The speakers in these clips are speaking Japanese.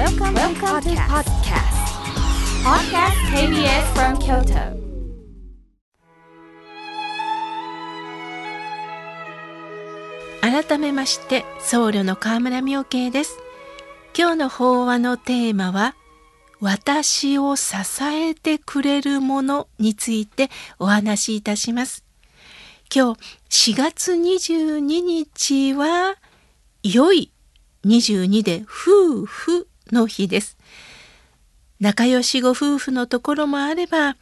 Welcome, Welcome to podcast. Podcast KBS from Kyoto. 改めまして僧侶の河村明慶です今日の法話のテーマは私を支えてくれるものについてお話しいたします今日4月22日は良い22で夫婦の日です。仲良しご夫婦のところもあれば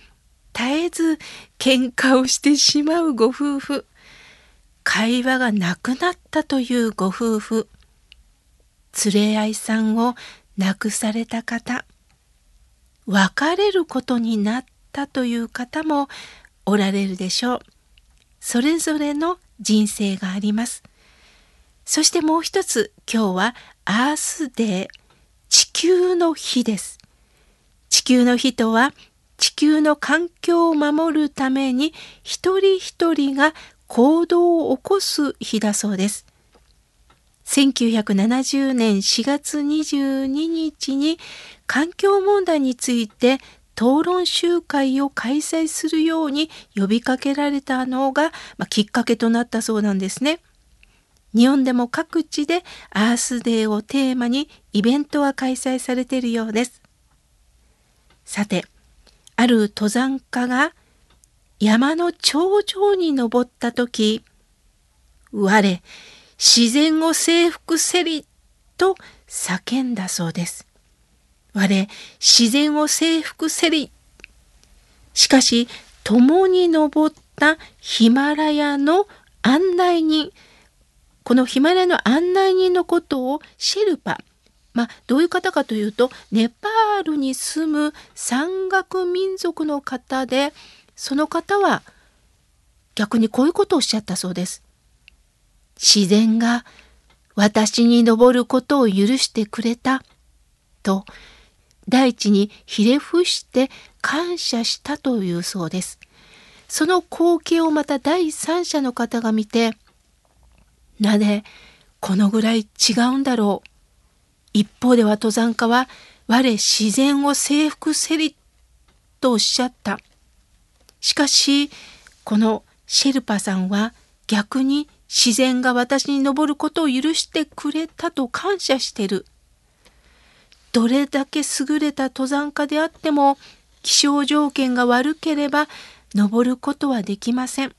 絶えず喧嘩をしてしまうご夫婦。会話がなくなったというご夫婦。連れ合いさんを亡くされた方。別れることになったという方もおられるでしょう。それぞれの人生があります。そしてもう一つ今日はアースデー。地球の日です地球の日とは地球の環境を守るために一人一人が行動を起こす日だそうです。1970年4月22日に環境問題について討論集会を開催するように呼びかけられたのが、まあ、きっかけとなったそうなんですね。日本でも各地でアースデーをテーマにイベントは開催されているようです。さて、ある登山家が山の頂上に登った時、我、自然を征服せりと叫んだそうです。我、自然を征服せり。しかし、共に登ったヒマラヤの案内人、このヒマラヤの案内人のことをシェルパ、まあ、どういう方かというと、ネパールに住む山岳民族の方で、その方は逆にこういうことをおっしゃったそうです。自然が私に登ることを許してくれたと大地にひれ伏して感謝したというそうです。その光景をまた第三者の方が見てなぜこのぐらい違うんだろう。一方では登山家は我自然を征服せりとおっしゃった。しかしこのシェルパさんは逆に自然が私に登ることを許してくれたと感謝してる。どれだけ優れた登山家であっても気象条件が悪ければ登ることはできません。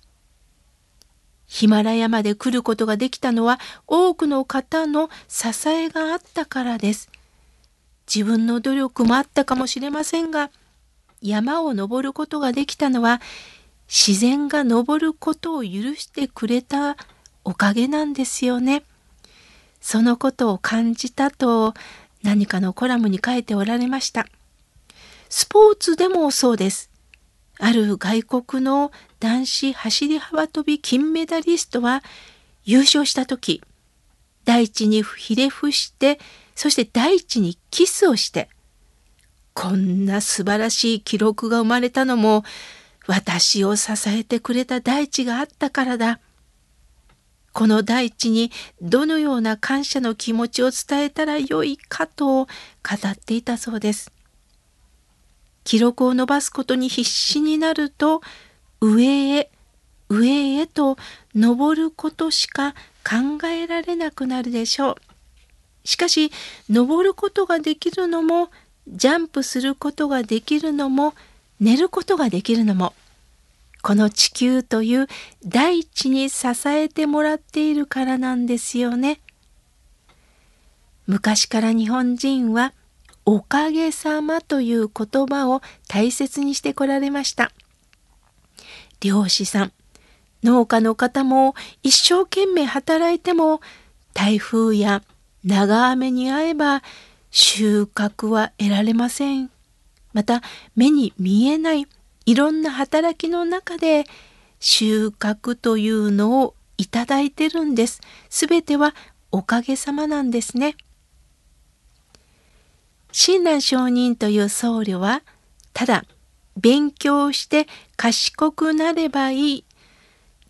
ヒマラヤまで来ることができたのは多くの方の支えがあったからです。自分の努力もあったかもしれませんが、山を登ることができたのは自然が登ることを許してくれたおかげなんですよね。そのことを感じたと何かのコラムに書いておられました。スポーツでもそうです。ある外国の男子走り幅跳び金メダリストは優勝した時大地にひれ伏してそして大地にキスをしてこんな素晴らしい記録が生まれたのも私を支えてくれた大地があったからだ。この大地にどのような感謝の気持ちを伝えたらよいかと語っていたそうです。記録を伸ばすことに必死になると上へ上へと登ることしか考えられなくなるでしょう。しかし登ることができるのもジャンプすることができるのも寝ることができるのもこの地球という大地に支えてもらっているからなんですよね。昔から日本人はおかげさまという言葉を大切にしてこられました。漁師さん、農家の方も一生懸命働いても台風や長雨に遭えば収穫は得られません。また目に見えないいろんな働きの中で収穫というのをいただいてるんです。すべてはおかげさまなんですね。親鸞上人という僧侶はただ勉強して賢くなればいい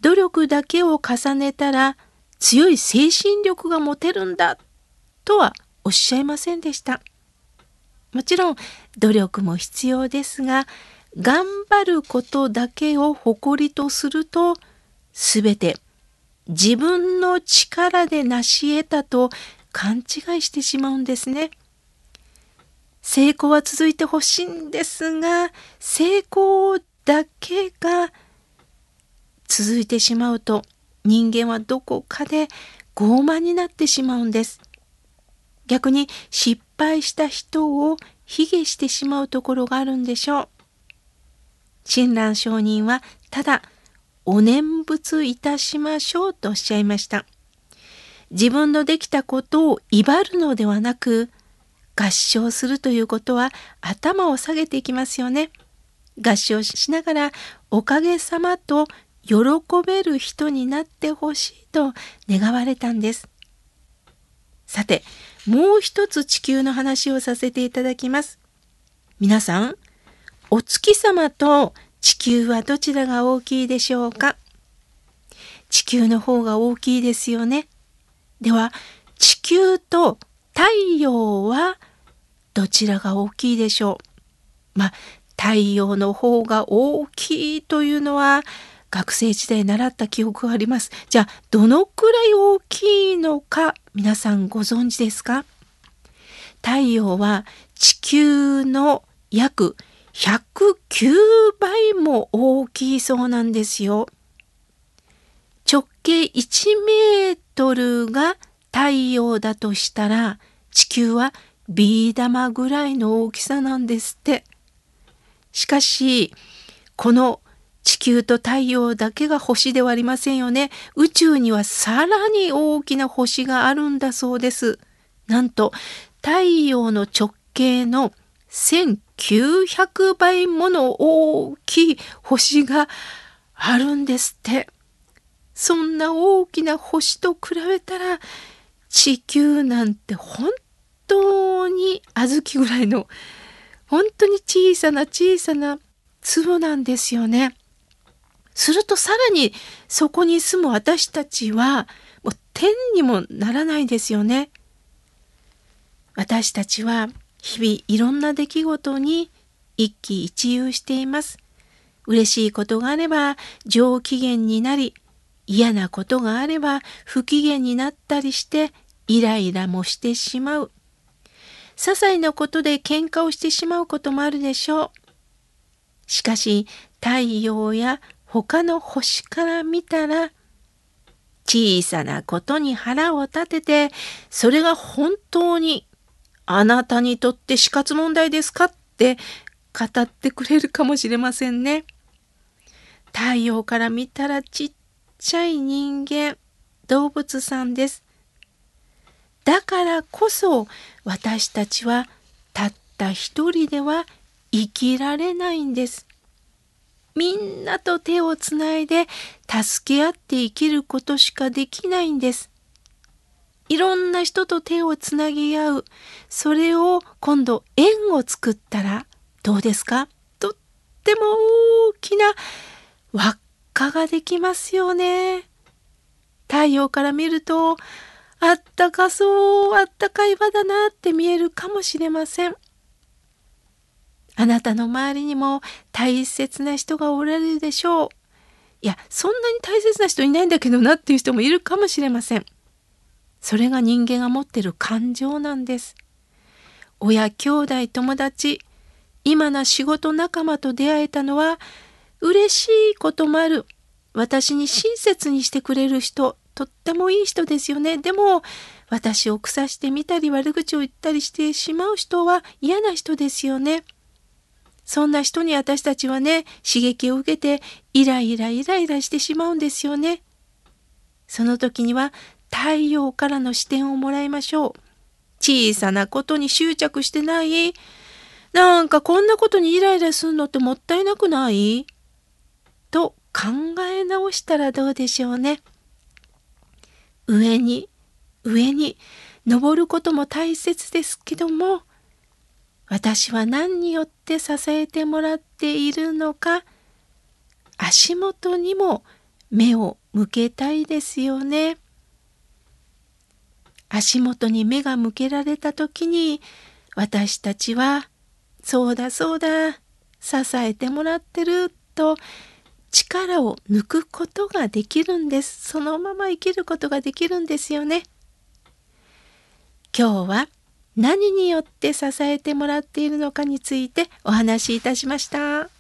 努力だけを重ねたら強い精神力が持てるんだとはおっしゃいませんでした。もちろん努力も必要ですが頑張ることだけを誇りとすると全て自分の力で成し得たと勘違いしてしまうんですね。成功は続いてほしいんですが成功だけが続いてしまうと人間はどこかで傲慢になってしまうんです。逆に失敗した人を卑下してしまうところがあるんでしょう。親鸞上人はただお念仏いたしましょうとおっしゃいました。自分のできたことを威張るのではなく合唱するということは頭を下げていきますよね。合唱しながらおかげさまと喜べる人になってほしいと願われたんです。さて、もう一つ地球の話をさせていただきます。皆さん、お月様と地球はどちらが大きいでしょうか？地球の方が大きいですよね。では、地球と太陽はどちらが大きいでしょう？まあ、太陽の方が大きいというのは学生時代習った記憶があります。じゃあ、どのくらい大きいのか皆さんご存知ですか？太陽は地球の約109倍も大きいそうなんですよ。直径1メートルが太陽だとしたら地球はビー玉ぐらいの大きさなんですって。しかしこの地球と太陽だけが星ではありませんよね。宇宙にはさらに大きな星があるんだそうです。なんと太陽の直径の1900倍もの大きい星があるんですって。そんな大きな星と比べたら地球なんて本当に小豆ぐらいの本当に小さな小さな粒なんですよね。するとさらにそこに住む私たちはもう天にもならないですよね。私たちは日々いろんな出来事に一喜一憂しています。嬉しいことがあれば上機嫌になり嫌なことがあれば不機嫌になったりしてイライラもしてしまう。些細なことで喧嘩をしてしまうこともあるでしょう。しかし太陽や他の星から見たら小さなことに腹を立ててそれが本当にあなたにとって死活問題ですかって語ってくれるかもしれませんね。太陽から見たらちっちゃい人間動物さんです。だからこそ私たちはたった一人では生きられないんです。みんなと手をつないで助け合って生きることしかできないんです。いろんな人と手をつなぎ合う。それを今度縁を作ったらどうですか？とっても大きな輪っかができますよね。太陽から見るとあったかそう、あったかい輪だなって見えるかもしれません。あなたの周りにも大切な人がおられるでしょう。いや、そんなに大切な人いないんだけどなっていう人もいるかもしれません。それが人間が持ってる感情なんです。親、兄弟、友達、今の仕事仲間と出会えたのは嬉しいこともある。私に親切にしてくれる人、とってもいい人ですよね。でも、私を腐してみたり悪口を言ったりしてしまう人は嫌な人ですよね。そんな人に私たちはね、刺激を受けてイライライライラしてしまうんですよね。その時には太陽からの視点をもらいましょう。小さなことに執着してない？なんかこんなことにイライラするのってもったいなくない？と考え直したらどうでしょうね。上に上に登ることも大切ですけども私は何によって支えてもらっているのか足元にも目を向けたいですよね。足元に目が向けられた時に私たちはそうだそうだ支えてもらってると力を抜くことができるんですそのまま生きることができるんですよね今日は何によって支えてもらっているのかについてお話しいたしました。